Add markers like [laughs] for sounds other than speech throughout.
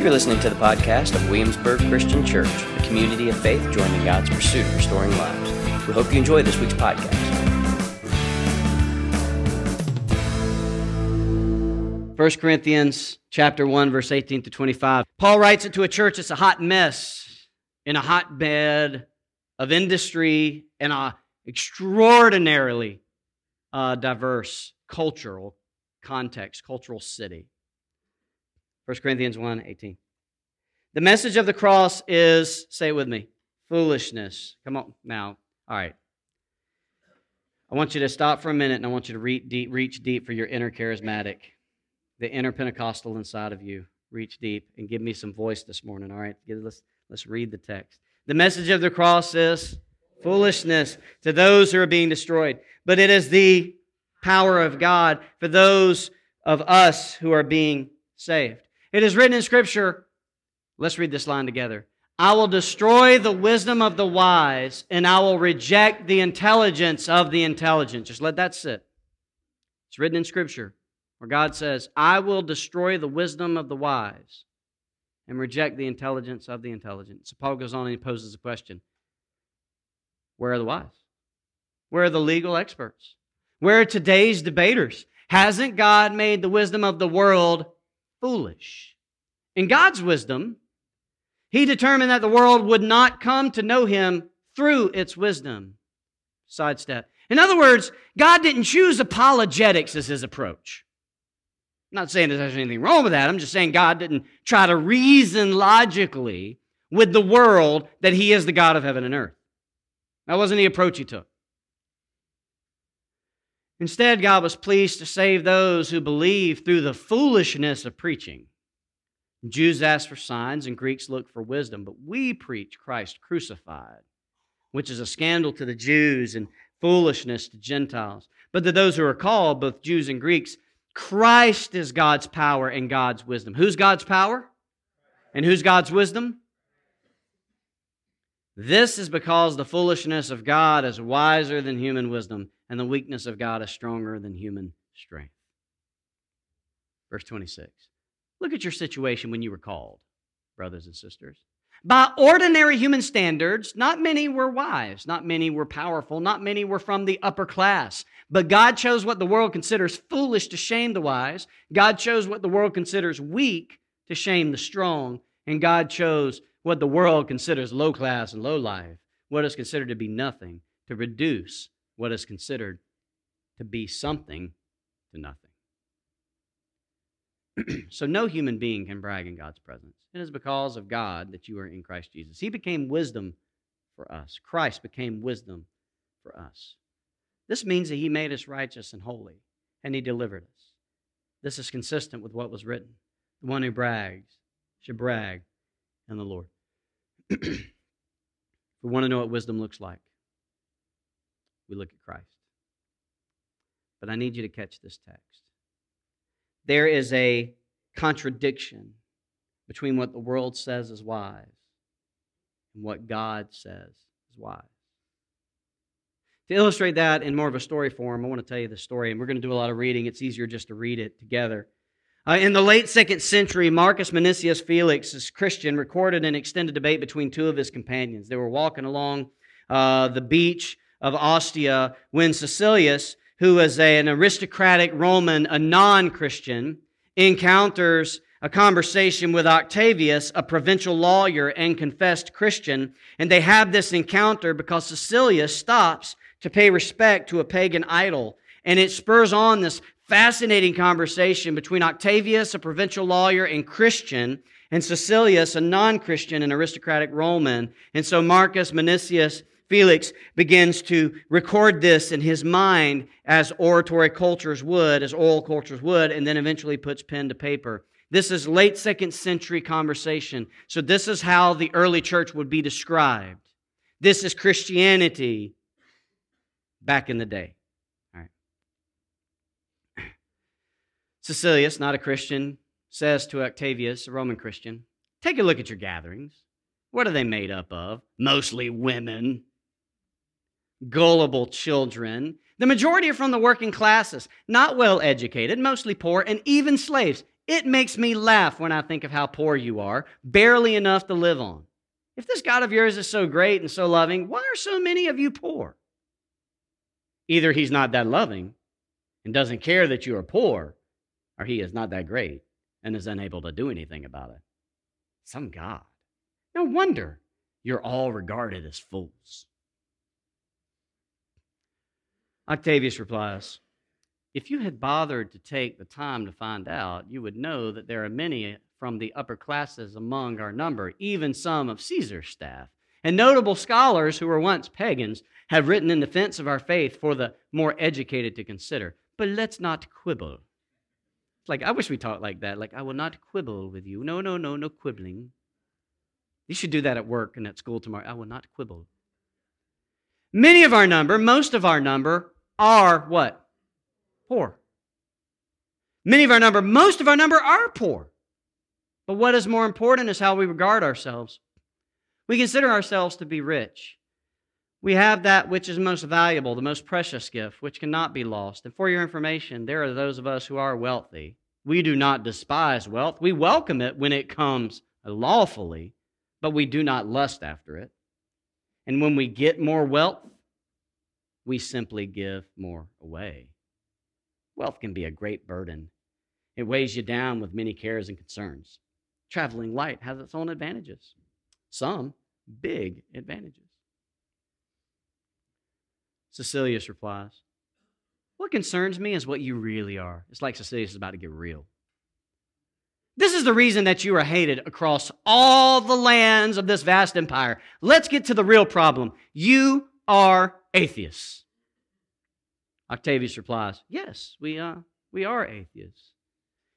You're listening to the podcast of Williamsburg Christian Church, a community of faith joining God's pursuit of restoring lives. We hope you enjoy this week's podcast. 1 Corinthians chapter 1 verse 18 to 25. Paul writes it to a church that's a hot mess in a hotbed of industry and a extraordinarily uh, diverse cultural context, cultural city. 1 Corinthians 1 18. The message of the cross is, say it with me, foolishness. Come on now. All right. I want you to stop for a minute and I want you to reach deep, reach deep for your inner charismatic, the inner Pentecostal inside of you. Reach deep and give me some voice this morning. All right. Let's, let's read the text. The message of the cross is foolishness to those who are being destroyed, but it is the power of God for those of us who are being saved. It is written in Scripture, let's read this line together. I will destroy the wisdom of the wise, and I will reject the intelligence of the intelligent. Just let that sit. It's written in Scripture where God says, I will destroy the wisdom of the wise and reject the intelligence of the intelligent. So Paul goes on and he poses a question Where are the wise? Where are the legal experts? Where are today's debaters? Hasn't God made the wisdom of the world foolish. In God's wisdom, He determined that the world would not come to know Him through its wisdom. Sidestep. In other words, God didn't choose apologetics as His approach. I'm not saying there's anything wrong with that. I'm just saying God didn't try to reason logically with the world that He is the God of heaven and earth. That wasn't the approach He took. Instead, God was pleased to save those who believe through the foolishness of preaching. Jews ask for signs and Greeks look for wisdom, but we preach Christ crucified, which is a scandal to the Jews and foolishness to Gentiles. But to those who are called, both Jews and Greeks, Christ is God's power and God's wisdom. Who's God's power? And who's God's wisdom? This is because the foolishness of God is wiser than human wisdom and the weakness of God is stronger than human strength. Verse 26. Look at your situation when you were called, brothers and sisters. By ordinary human standards, not many were wise, not many were powerful, not many were from the upper class. But God chose what the world considers foolish to shame the wise. God chose what the world considers weak to shame the strong. And God chose what the world considers low class and low life, what is considered to be nothing, to reduce what is considered to be something to nothing. [clears throat] so no human being can brag in God's presence. It is because of God that you are in Christ Jesus. He became wisdom for us. Christ became wisdom for us. This means that he made us righteous and holy, and he delivered us. This is consistent with what was written. The one who brags should brag in the Lord. If we want to know what wisdom looks like we look at Christ. But I need you to catch this text. There is a contradiction between what the world says is wise and what God says is wise. To illustrate that in more of a story form, I want to tell you the story, and we're going to do a lot of reading. It's easier just to read it together. Uh, in the late second century, Marcus Minucius Felix, as Christian, recorded an extended debate between two of his companions. They were walking along uh, the beach of Ostia when Caecilius, who was a, an aristocratic Roman, a non Christian, encounters a conversation with Octavius, a provincial lawyer and confessed Christian. And they have this encounter because Caecilius stops to pay respect to a pagan idol. And it spurs on this fascinating conversation between Octavius, a provincial lawyer and Christian, and Caecilius, a non Christian and aristocratic Roman. And so Marcus Minucius Felix begins to record this in his mind as oratory cultures would, as oral cultures would, and then eventually puts pen to paper. This is late second century conversation. So, this is how the early church would be described. This is Christianity back in the day. All right. Caecilius, not a Christian, says to Octavius, a Roman Christian, Take a look at your gatherings. What are they made up of? Mostly women gullible children. The majority are from the working classes, not well educated, mostly poor, and even slaves. It makes me laugh when I think of how poor you are, barely enough to live on. If this God of yours is so great and so loving, why are so many of you poor? Either he's not that loving and doesn't care that you are poor, or he is not that great and is unable to do anything about it. Some God. No wonder you're all regarded as fools. Octavius replies If you had bothered to take the time to find out, you would know that there are many from the upper classes among our number, even some of Caesar's staff. And notable scholars who were once pagans have written in defense of our faith for the more educated to consider. But let's not quibble. Like, I wish we talked like that. Like, I will not quibble with you. No, no, no, no quibbling. You should do that at work and at school tomorrow. I will not quibble. Many of our number, most of our number, are what? Poor. Many of our number, most of our number are poor. But what is more important is how we regard ourselves. We consider ourselves to be rich. We have that which is most valuable, the most precious gift, which cannot be lost. And for your information, there are those of us who are wealthy. We do not despise wealth. We welcome it when it comes lawfully, but we do not lust after it. And when we get more wealth, we simply give more away. Wealth can be a great burden. It weighs you down with many cares and concerns. Traveling light has its own advantages, some big advantages. Caecilius replies, What concerns me is what you really are. It's like Caecilius is about to get real. This is the reason that you are hated across all the lands of this vast empire. Let's get to the real problem. You are atheists. Octavius replies, Yes, we, uh, we are atheists.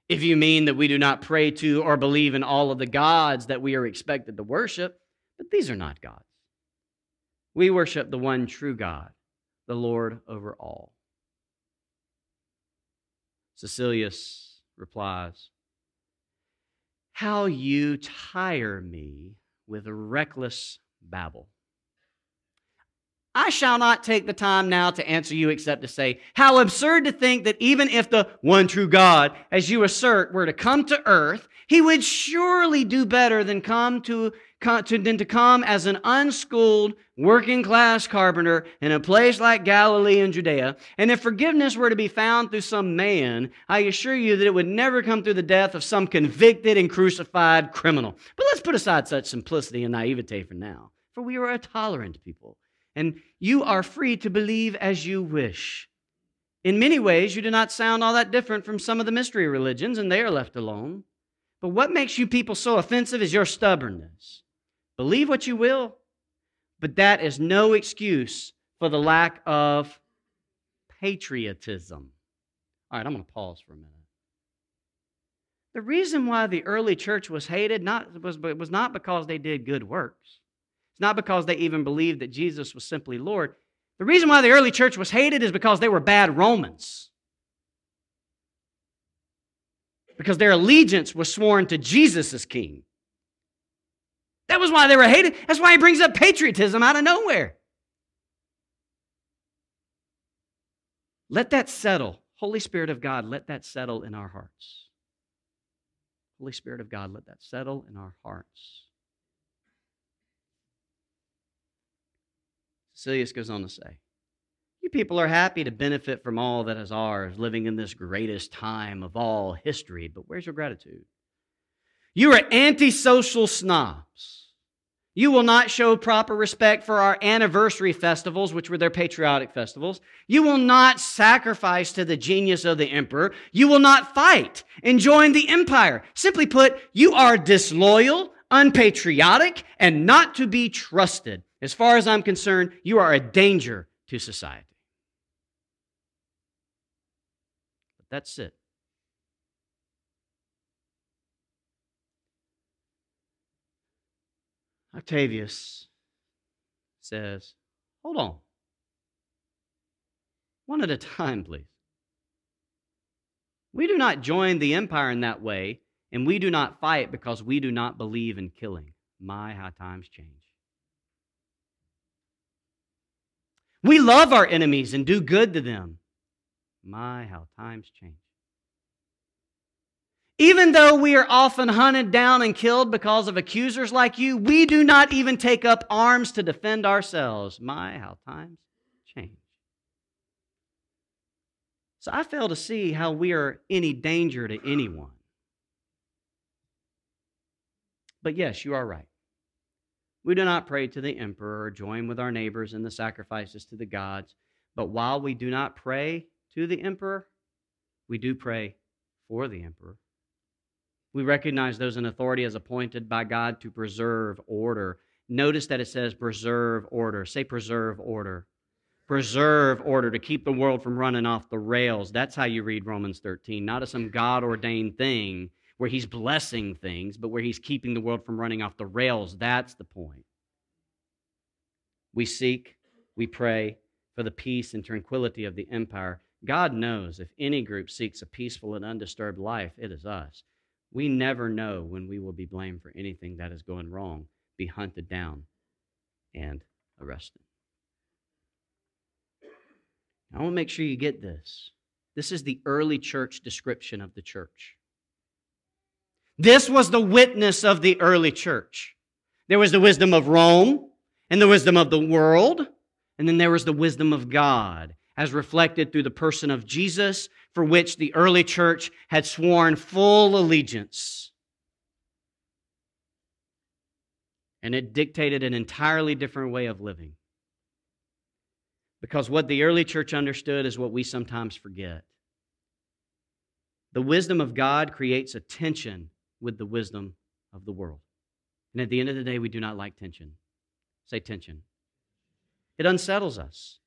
If you mean that we do not pray to or believe in all of the gods that we are expected to worship, but these are not gods. We worship the one true God, the Lord over all. Caecilius replies, How you tire me with reckless babble. I shall not take the time now to answer you except to say, how absurd to think that even if the one true God, as you assert, were to come to earth, he would surely do better than come to, than to come as an unschooled working class carpenter in a place like Galilee and Judea. And if forgiveness were to be found through some man, I assure you that it would never come through the death of some convicted and crucified criminal. But let's put aside such simplicity and naivete for now, for we are a tolerant people and you are free to believe as you wish. In many ways, you do not sound all that different from some of the mystery religions, and they are left alone. But what makes you people so offensive is your stubbornness. Believe what you will, but that is no excuse for the lack of patriotism. All right, I'm going to pause for a minute. The reason why the early church was hated not, was, was not because they did good works. It's not because they even believed that Jesus was simply Lord. The reason why the early church was hated is because they were bad Romans. Because their allegiance was sworn to Jesus as king. That was why they were hated. That's why he brings up patriotism out of nowhere. Let that settle. Holy Spirit of God, let that settle in our hearts. Holy Spirit of God, let that settle in our hearts. Caecilius goes on to say, You people are happy to benefit from all that is ours, living in this greatest time of all history, but where's your gratitude? You are antisocial snobs. You will not show proper respect for our anniversary festivals, which were their patriotic festivals. You will not sacrifice to the genius of the emperor. You will not fight and join the empire. Simply put, you are disloyal, unpatriotic, and not to be trusted. As far as I'm concerned, you are a danger to society. But that's it. Octavius says, Hold on. One at a time, please. We do not join the empire in that way, and we do not fight because we do not believe in killing. My, how times change. We love our enemies and do good to them. My, how times change. Even though we are often hunted down and killed because of accusers like you, we do not even take up arms to defend ourselves. My, how times change. So I fail to see how we are any danger to anyone. But yes, you are right. We do not pray to the emperor or join with our neighbors in the sacrifices to the gods. But while we do not pray to the emperor, we do pray for the emperor. We recognize those in authority as appointed by God to preserve order. Notice that it says preserve order. Say preserve order. Preserve order to keep the world from running off the rails. That's how you read Romans 13, not as some God ordained thing where he's blessing things, but where he's keeping the world from running off the rails. That's the point. We seek, we pray for the peace and tranquility of the empire. God knows if any group seeks a peaceful and undisturbed life, it is us. We never know when we will be blamed for anything that is going wrong, be hunted down, and arrested. I want to make sure you get this. This is the early church description of the church. This was the witness of the early church. There was the wisdom of Rome and the wisdom of the world, and then there was the wisdom of God as reflected through the person of Jesus, for which the early church had sworn full allegiance. And it dictated an entirely different way of living. Because what the early church understood is what we sometimes forget. The wisdom of God creates a tension with the wisdom of the world. And at the end of the day, we do not like tension. Say tension. It unsettles us.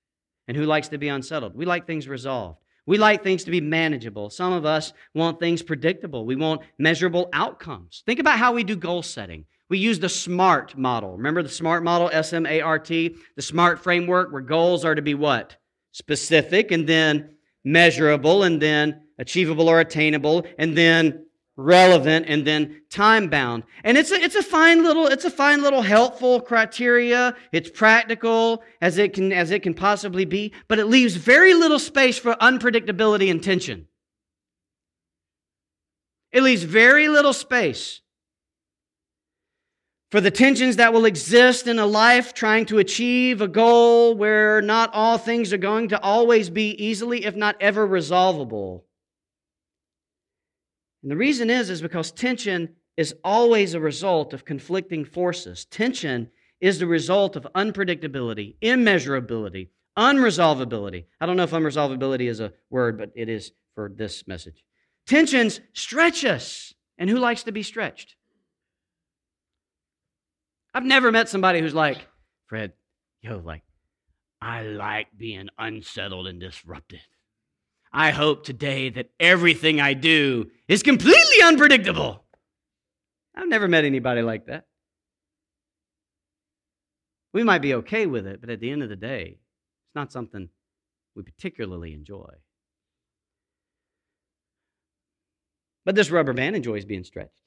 And who likes to be unsettled? We like things resolved. We like things to be manageable. Some of us want things predictable. We want measurable outcomes. Think about how we do goal setting. We use the SMART model. Remember the SMART model, S M A R T, the SMART framework, where goals are to be what? Specific and then measurable and then achievable or attainable and then relevant and then time bound and it's a, it's a fine little it's a fine little helpful criteria. It's practical as it can as it can possibly be but it leaves very little space for unpredictability and tension. It leaves very little space for the tensions that will exist in a life trying to achieve a goal where not all things are going to always be easily if not ever resolvable and the reason is is because tension is always a result of conflicting forces. Tension is the result of unpredictability, immeasurability, unresolvability. I don't know if unresolvability is a word, but it is for this message. Tensions stretch us. And who likes to be stretched? I've never met somebody who's like, Fred, yo, like, I like being unsettled and disrupted. I hope today that everything I do is completely unpredictable. I've never met anybody like that. We might be okay with it, but at the end of the day, it's not something we particularly enjoy. But this rubber band enjoys being stretched.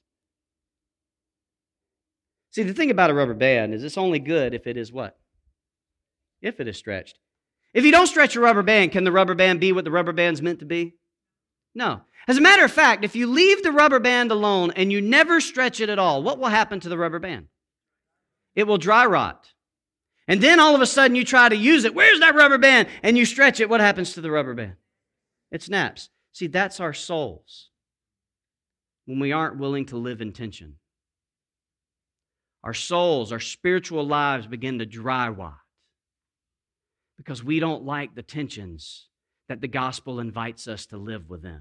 See, the thing about a rubber band is it's only good if it is what? If it is stretched. If you don't stretch a rubber band, can the rubber band be what the rubber band's meant to be? No. As a matter of fact, if you leave the rubber band alone and you never stretch it at all, what will happen to the rubber band? It will dry rot. And then all of a sudden you try to use it. Where's that rubber band? And you stretch it. What happens to the rubber band? It snaps. See, that's our souls when we aren't willing to live in tension. Our souls, our spiritual lives begin to dry rot because we don't like the tensions that the gospel invites us to live within.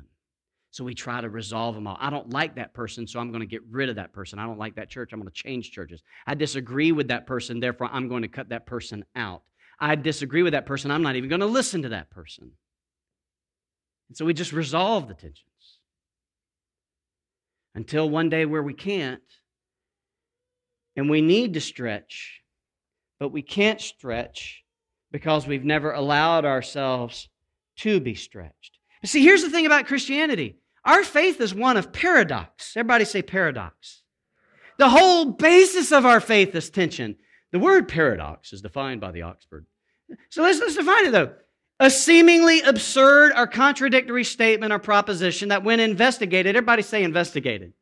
So we try to resolve them all. I don't like that person, so I'm going to get rid of that person. I don't like that church, I'm going to change churches. I disagree with that person, therefore I'm going to cut that person out. I disagree with that person, I'm not even going to listen to that person. And so we just resolve the tensions. Until one day where we can't, and we need to stretch, but we can't stretch because we've never allowed ourselves to be stretched. see, here's the thing about Christianity our faith is one of paradox. Everybody say paradox. The whole basis of our faith is tension. The word paradox is defined by the Oxford. So let's, let's define it though. A seemingly absurd or contradictory statement or proposition that, when investigated, everybody say investigated.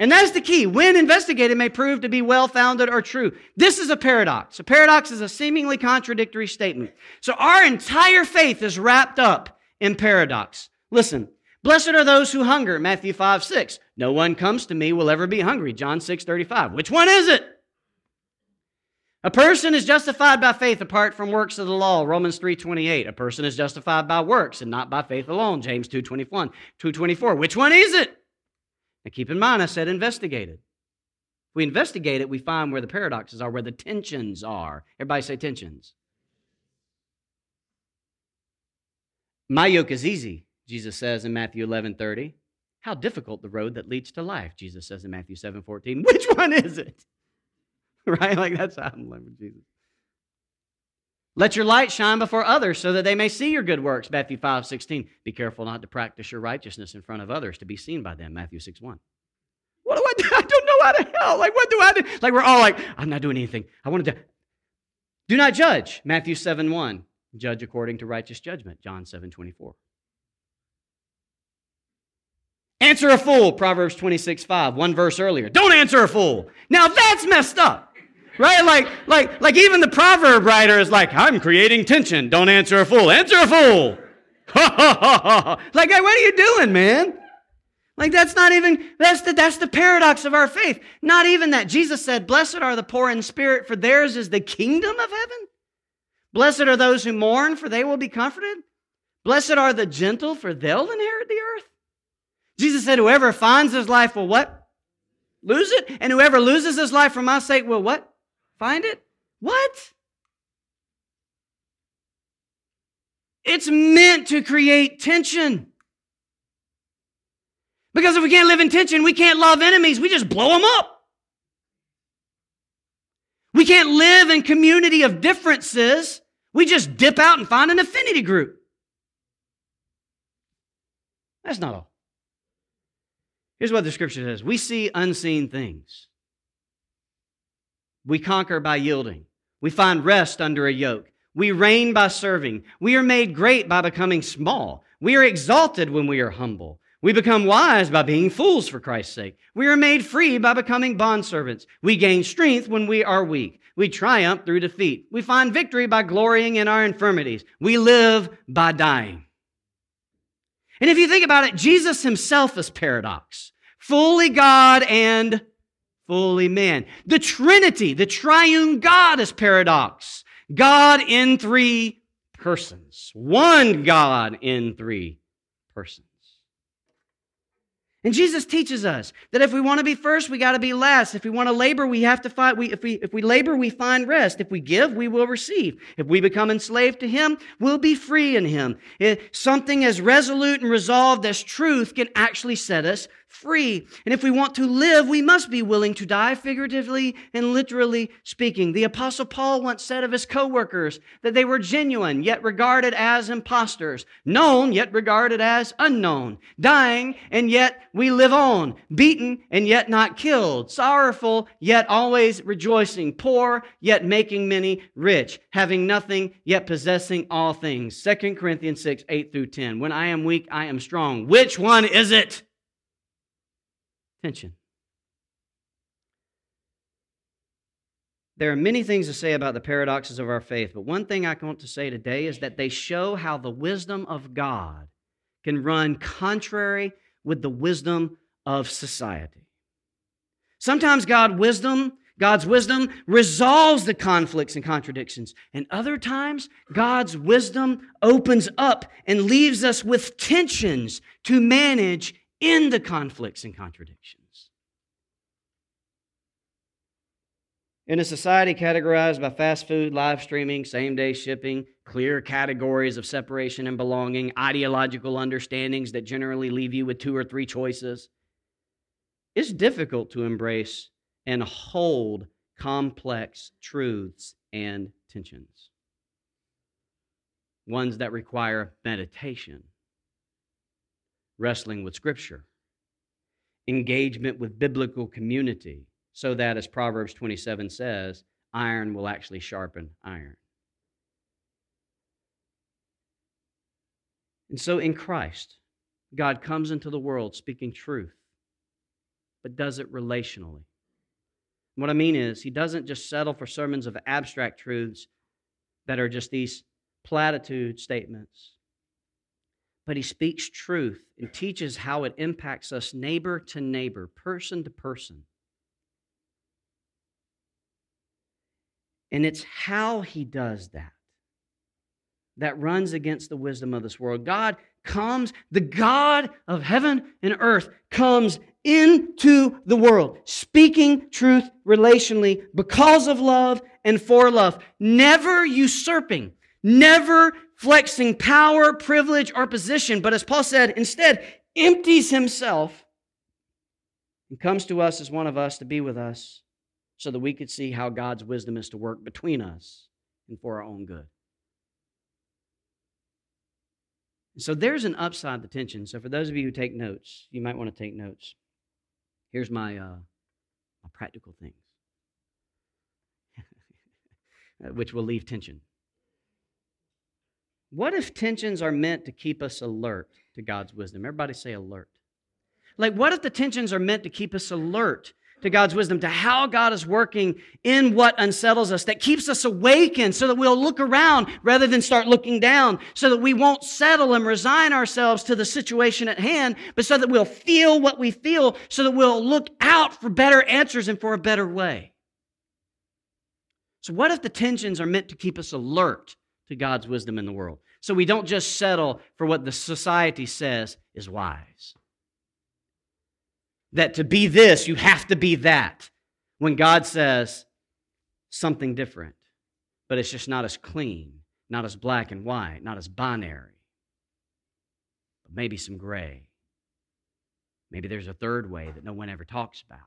And that's the key. When investigated, may prove to be well founded or true. This is a paradox. A paradox is a seemingly contradictory statement. So our entire faith is wrapped up in paradox. Listen, blessed are those who hunger, Matthew 5 6. No one comes to me will ever be hungry, John 6 35. Which one is it? A person is justified by faith apart from works of the law, Romans 3:28. A person is justified by works and not by faith alone, James 2:21, 2:24. Which one is it? Now keep in mind I said investigated. If we investigate it, we find where the paradoxes are, where the tensions are. Everybody say tensions. My yoke is easy, Jesus says in Matthew 11:30. How difficult the road that leads to life, Jesus says in Matthew 7:14. [laughs] Which one is it? [laughs] right? Like that's how I'm living with Jesus. Let your light shine before others so that they may see your good works. Matthew 5, 16. Be careful not to practice your righteousness in front of others to be seen by them. Matthew 6, 1. What do I do? [laughs] I don't know how to help. Like, what do I do? Like, we're all like, I'm not doing anything. I want to do. Do not judge. Matthew 7, 1. Judge according to righteous judgment. John 7, 24. Answer a fool. Proverbs 26, 5. One verse earlier. Don't answer a fool. Now that's messed up right? Like, like, like even the proverb writer is like, I'm creating tension. Don't answer a fool. Answer a fool. [laughs] like, hey, what are you doing, man? Like that's not even that's the that's the paradox of our faith. Not even that. Jesus said, "Blessed are the poor in spirit, for theirs is the kingdom of heaven." Blessed are those who mourn, for they will be comforted. Blessed are the gentle, for they'll inherit the earth. Jesus said, "Whoever finds his life will what? Lose it, and whoever loses his life for my sake will what? Find it? What? It's meant to create tension. Because if we can't live in tension, we can't love enemies, we just blow them up. We can't live in community of differences, we just dip out and find an affinity group. That's not all. Here's what the scripture says We see unseen things. We conquer by yielding. We find rest under a yoke. We reign by serving. We are made great by becoming small. We are exalted when we are humble. We become wise by being fools for Christ's sake. We are made free by becoming bondservants. We gain strength when we are weak. We triumph through defeat. We find victory by glorying in our infirmities. We live by dying. And if you think about it, Jesus himself is paradox, fully God and fully man. The Trinity, the triune God is paradox. God in three persons. One God in three persons. And Jesus teaches us that if we want to be first, we got to be last. If we want to labor, we have to find. We, if we if we labor, we find rest. If we give, we will receive. If we become enslaved to Him, we'll be free in Him. Something as resolute and resolved as truth can actually set us free. And if we want to live, we must be willing to die, figuratively and literally speaking. The Apostle Paul once said of his co-workers that they were genuine, yet regarded as impostors, known, yet regarded as unknown, dying, and yet we live on, beaten, and yet not killed, sorrowful, yet always rejoicing, poor, yet making many rich, having nothing, yet possessing all things. 2 Corinthians 6, 8 through 10. When I am weak, I am strong. Which one is it? Tension. There are many things to say about the paradoxes of our faith, but one thing I want to say today is that they show how the wisdom of God can run contrary with the wisdom of society. Sometimes God wisdom, God's wisdom resolves the conflicts and contradictions, and other times God's wisdom opens up and leaves us with tensions to manage in the conflicts and contradictions. In a society categorized by fast food, live streaming, same day shipping, clear categories of separation and belonging, ideological understandings that generally leave you with two or three choices, it's difficult to embrace and hold complex truths and tensions. Ones that require meditation wrestling with Scripture, engagement with biblical community, so that, as Proverbs 27 says, iron will actually sharpen iron. And so in Christ, God comes into the world speaking truth, but does it relationally. What I mean is, he doesn't just settle for sermons of abstract truths that are just these platitude statements, but he speaks truth and teaches how it impacts us neighbor to neighbor, person to person. And it's how he does that that runs against the wisdom of this world. God comes, the God of heaven and earth comes into the world, speaking truth relationally because of love and for love, never usurping, never flexing power, privilege, or position, but as Paul said, instead empties himself and comes to us as one of us to be with us so that we could see how God's wisdom is to work between us and for our own good. So there's an upside to tension. So for those of you who take notes, you might want to take notes. Here's my, uh, my practical things, [laughs] which will leave tension. What if tensions are meant to keep us alert to God's wisdom? Everybody say alert. Like, what if the tensions are meant to keep us alert to God's wisdom, to how God is working in what unsettles us, that keeps us awakened so that we'll look around rather than start looking down, so that we won't settle and resign ourselves to the situation at hand, but so that we'll feel what we feel, so that we'll look out for better answers and for a better way. So, what if the tensions are meant to keep us alert to God's wisdom in the world? So we don't just settle for what the society says is wise that to be this, you have to be that. When God says something different, but it's just not as clean, not as black and white, not as binary, but maybe some gray. Maybe there's a third way that no one ever talks about.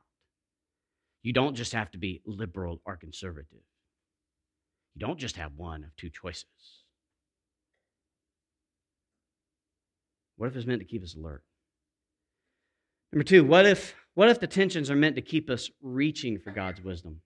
You don't just have to be liberal or conservative. You don't just have one of two choices. What if it's meant to keep us alert? Number two, what if, what if the tensions are meant to keep us reaching for God's wisdom?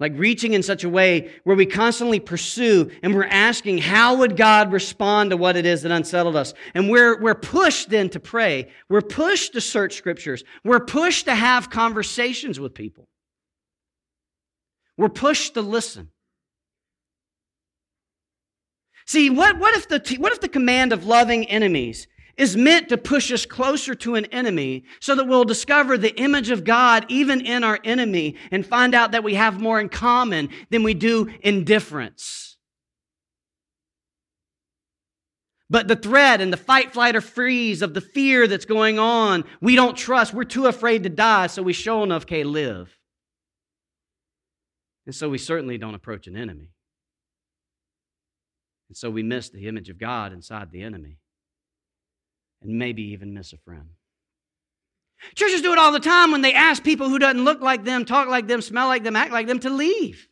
Like reaching in such a way where we constantly pursue and we're asking, how would God respond to what it is that unsettled us? And we're, we're pushed then to pray. We're pushed to search scriptures. We're pushed to have conversations with people. We're pushed to listen. See, what, what, if the, what if the command of loving enemies is meant to push us closer to an enemy so that we'll discover the image of God even in our enemy and find out that we have more in common than we do indifference. But the threat and the fight, flight, or freeze of the fear that's going on, we don't trust. We're too afraid to die, so we show enough can live. And so we certainly don't approach an enemy. And so we miss the image of God inside the enemy and maybe even miss a friend. Churches do it all the time when they ask people who doesn't look like them, talk like them, smell like them, act like them to leave.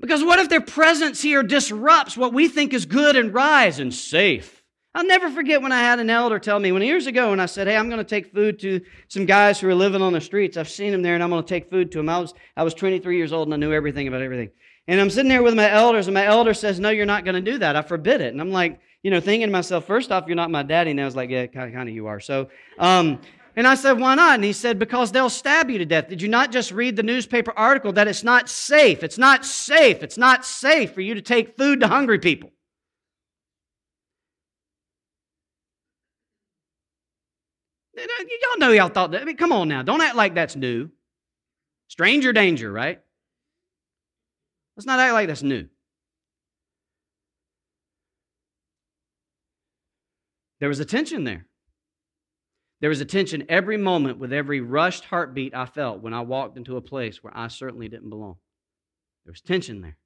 Because what if their presence here disrupts what we think is good and rise and safe? I'll never forget when I had an elder tell me when years ago when I said, "Hey, I'm going to take food to some guys who are living on the streets. I've seen them there, and I'm going to take food to them." I was I was 23 years old and I knew everything about everything. And I'm sitting there with my elders, and my elder says, "No, you're not going to do that. I forbid it." And I'm like, you know, thinking to myself, first off, you're not my daddy. And I was like, yeah, kind of, you are. So, um, and I said, why not? And he said, because they'll stab you to death. Did you not just read the newspaper article that it's not safe? It's not safe. It's not safe for you to take food to hungry people. Y'all know y'all thought that. I mean, come on now. Don't act like that's new. Stranger danger, right? Let's not act like that's new. There was a tension there. There was a tension every moment with every rushed heartbeat I felt when I walked into a place where I certainly didn't belong. There was tension there.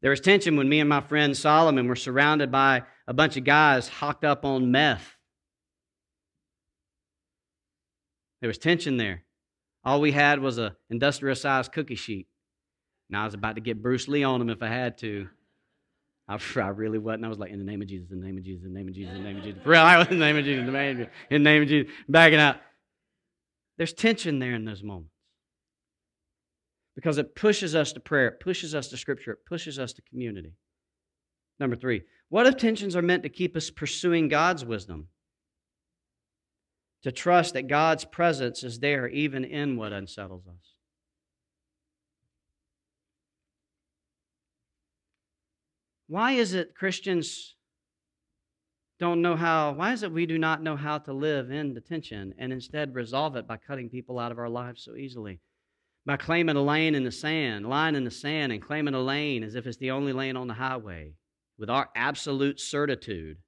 There was tension when me and my friend Solomon were surrounded by a bunch of guys hocked up on meth. There was tension there. All we had was an industrial sized cookie sheet. And I was about to get Bruce Lee on him if I had to. I, [laughs] I really wasn't. I was like, in the name of Jesus, in the name of Jesus, in the name of Jesus, in the name of Jesus. For real, I was in the name of Jesus, in the name of Jesus, in the name of Jesus, backing out. There's tension there in those moments. because it pushes us to prayer, it pushes us to scripture, it pushes us to community. Number three, what if tensions are meant to keep us pursuing God's wisdom? To trust that God's presence is there even in what unsettles us. Why is it Christians don't know how, why is it we do not know how to live in the tension and instead resolve it by cutting people out of our lives so easily? By claiming a lane in the sand, line in the sand, and claiming a lane as if it's the only lane on the highway with our absolute certitude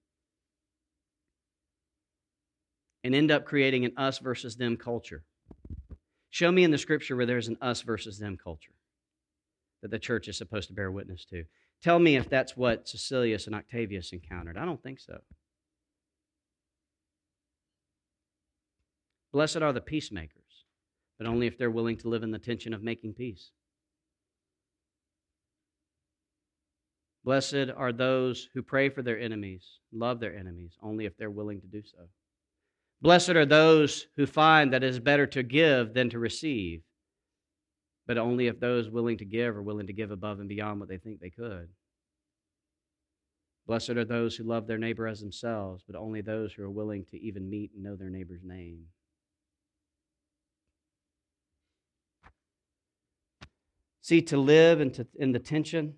and end up creating an us versus them culture. Show me in the scripture where there's an us versus them culture that the church is supposed to bear witness to. Tell me if that's what Caecilius and Octavius encountered. I don't think so. Blessed are the peacemakers, but only if they're willing to live in the tension of making peace. Blessed are those who pray for their enemies, love their enemies, only if they're willing to do so. Blessed are those who find that it is better to give than to receive, but only if those willing to give are willing to give above and beyond what they think they could. Blessed are those who love their neighbor as themselves, but only those who are willing to even meet and know their neighbor's name. See, to live in, to, in the tension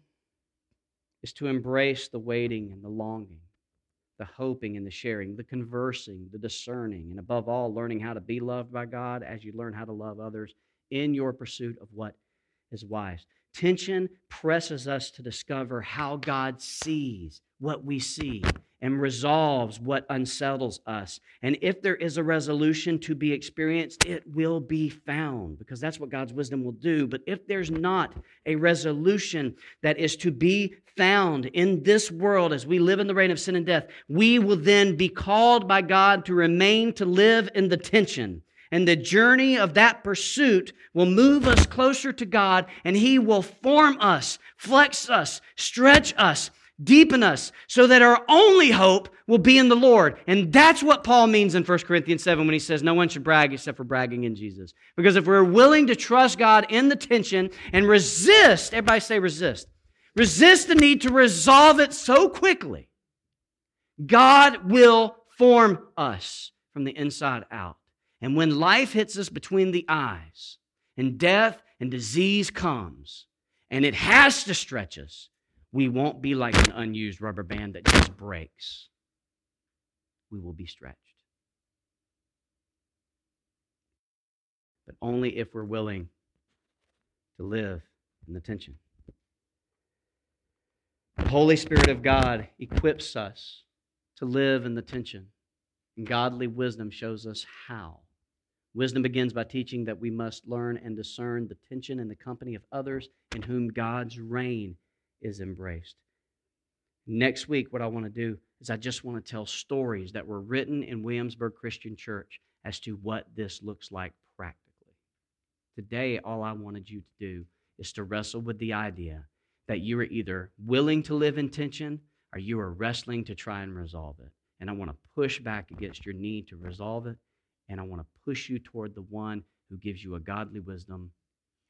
is to embrace the waiting and the longing, the hoping and the sharing, the conversing, the discerning, and above all, learning how to be loved by God as you learn how to love others in your pursuit of what is wise. Tension presses us to discover how God sees what we see and resolves what unsettles us. And if there is a resolution to be experienced, it will be found because that's what God's wisdom will do. But if there's not a resolution that is to be found in this world as we live in the reign of sin and death, we will then be called by God to remain to live in the tension. And the journey of that pursuit will move us closer to God, and He will form us, flex us, stretch us, deepen us so that our only hope will be in the Lord. And that's what Paul means in 1 Corinthians 7 when he says, No one should brag except for bragging in Jesus. Because if we're willing to trust God in the tension and resist, everybody say resist, resist the need to resolve it so quickly, God will form us from the inside out. And when life hits us between the eyes and death and disease comes, and it has to stretch us, we won't be like an unused rubber band that just breaks. We will be stretched. But only if we're willing to live in the tension. The Holy Spirit of God equips us to live in the tension, and godly wisdom shows us how. Wisdom begins by teaching that we must learn and discern the tension in the company of others in whom God's reign is embraced. Next week, what I want to do is I just want to tell stories that were written in Williamsburg Christian Church as to what this looks like practically. Today, all I wanted you to do is to wrestle with the idea that you are either willing to live in tension or you are wrestling to try and resolve it. And I want to push back against your need to resolve it, and I want to push you toward the one who gives you a godly wisdom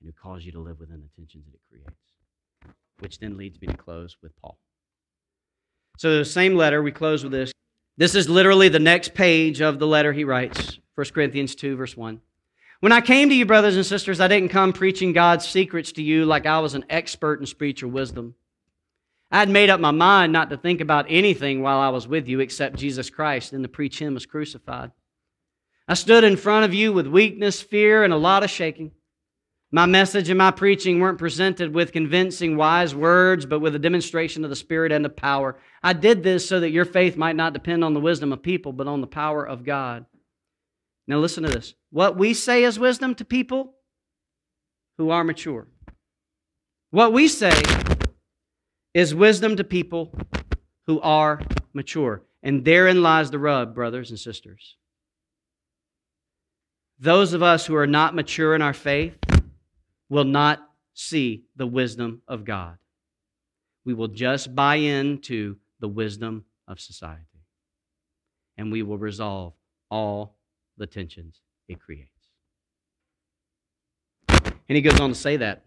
and who calls you to live within the tensions that it creates which then leads me to close with Paul. So, the same letter, we close with this. This is literally the next page of the letter he writes 1 Corinthians 2, verse 1. When I came to you, brothers and sisters, I didn't come preaching God's secrets to you like I was an expert in speech or wisdom. I had made up my mind not to think about anything while I was with you except Jesus Christ and to preach Him as crucified. I stood in front of you with weakness, fear, and a lot of shaking. My message and my preaching weren't presented with convincing, wise words, but with a demonstration of the Spirit and the power. I did this so that your faith might not depend on the wisdom of people, but on the power of God. Now, listen to this. What we say is wisdom to people who are mature. What we say is wisdom to people who are mature. And therein lies the rub, brothers and sisters. Those of us who are not mature in our faith, will not see the wisdom of God. We will just buy into the wisdom of society. And we will resolve all the tensions it creates. And he goes on to say that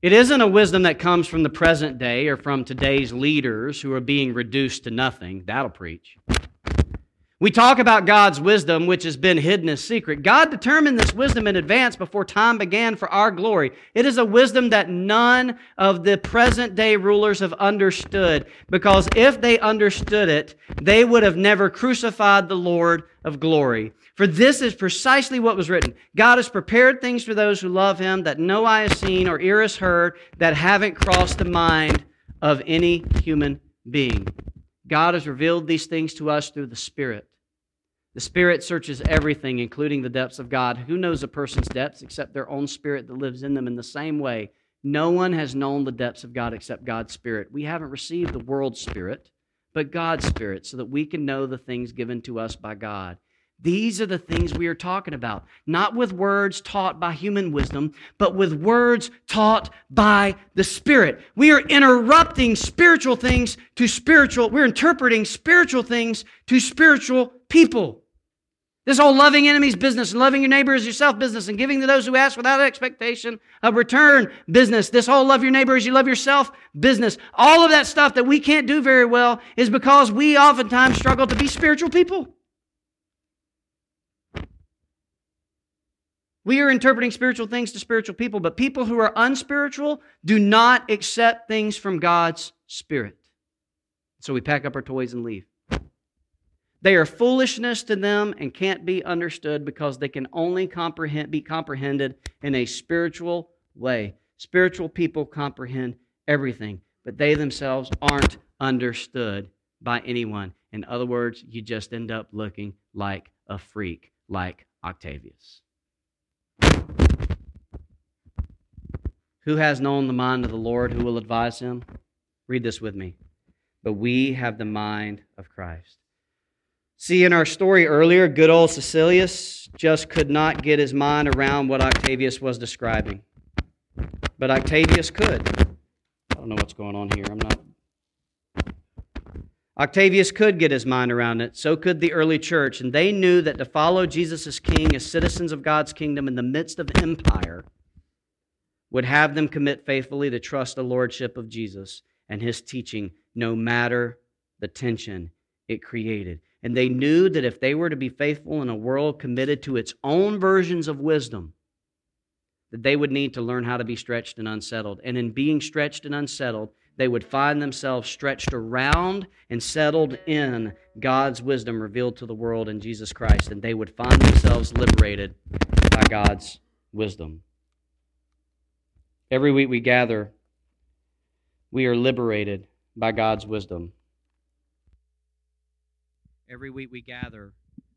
It isn't a wisdom that comes from the present day or from today's leaders who are being reduced to nothing. That'll preach. We talk about God's wisdom, which has been hidden as secret. God determined this wisdom in advance before time began for our glory. It is a wisdom that none of the present day rulers have understood, because if they understood it, they would have never crucified the Lord of glory. For this is precisely what was written God has prepared things for those who love him that no eye has seen or ear has heard, that haven't crossed the mind of any human being. God has revealed these things to us through the Spirit. The Spirit searches everything, including the depths of God. Who knows a person's depths except their own spirit that lives in them? In the same way, no one has known the depths of God except God's Spirit. We haven't received the world's Spirit, but God's Spirit, so that we can know the things given to us by God. These are the things we are talking about. Not with words taught by human wisdom, but with words taught by the Spirit. We are interrupting spiritual things to spiritual, we're interpreting spiritual things to spiritual people. This whole loving enemies business and loving your neighbor as yourself business and giving to those who ask without expectation of return business. This whole love your neighbor as you love yourself business. All of that stuff that we can't do very well is because we oftentimes struggle to be spiritual people. We are interpreting spiritual things to spiritual people, but people who are unspiritual do not accept things from God's Spirit. So we pack up our toys and leave. They are foolishness to them and can't be understood because they can only comprehend, be comprehended in a spiritual way. Spiritual people comprehend everything, but they themselves aren't understood by anyone. In other words, you just end up looking like a freak, like Octavius. Who has known the mind of the Lord? Who will advise him? Read this with me. But we have the mind of Christ. See, in our story earlier, good old Caecilius just could not get his mind around what Octavius was describing. But Octavius could. I don't know what's going on here. I'm not. Octavius could get his mind around it. So could the early church. And they knew that to follow Jesus as king, as citizens of God's kingdom in the midst of empire, would have them commit faithfully to trust the lordship of Jesus and his teaching, no matter the tension it created. And they knew that if they were to be faithful in a world committed to its own versions of wisdom, that they would need to learn how to be stretched and unsettled. And in being stretched and unsettled, they would find themselves stretched around and settled in God's wisdom revealed to the world in Jesus Christ. And they would find themselves liberated by God's wisdom. Every week we gather, we are liberated by God's wisdom. Every week we gather,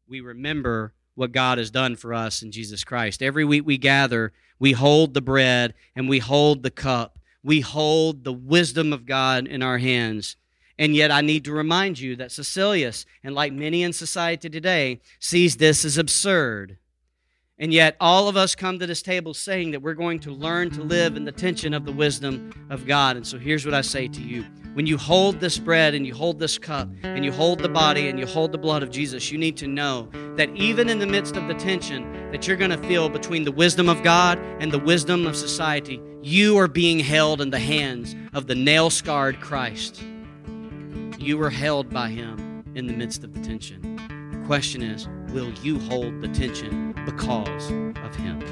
we remember what God has done for us in Jesus Christ. Every week we gather, we hold the bread and we hold the cup. We hold the wisdom of God in our hands. And yet, I need to remind you that Caecilius, and like many in society today, sees this as absurd. And yet, all of us come to this table saying that we're going to learn to live in the tension of the wisdom of God. And so, here's what I say to you when you hold this bread and you hold this cup and you hold the body and you hold the blood of Jesus, you need to know that even in the midst of the tension that you're going to feel between the wisdom of God and the wisdom of society, you are being held in the hands of the nail scarred Christ. You are held by Him in the midst of the tension. The question is, will you hold the tension because of Him?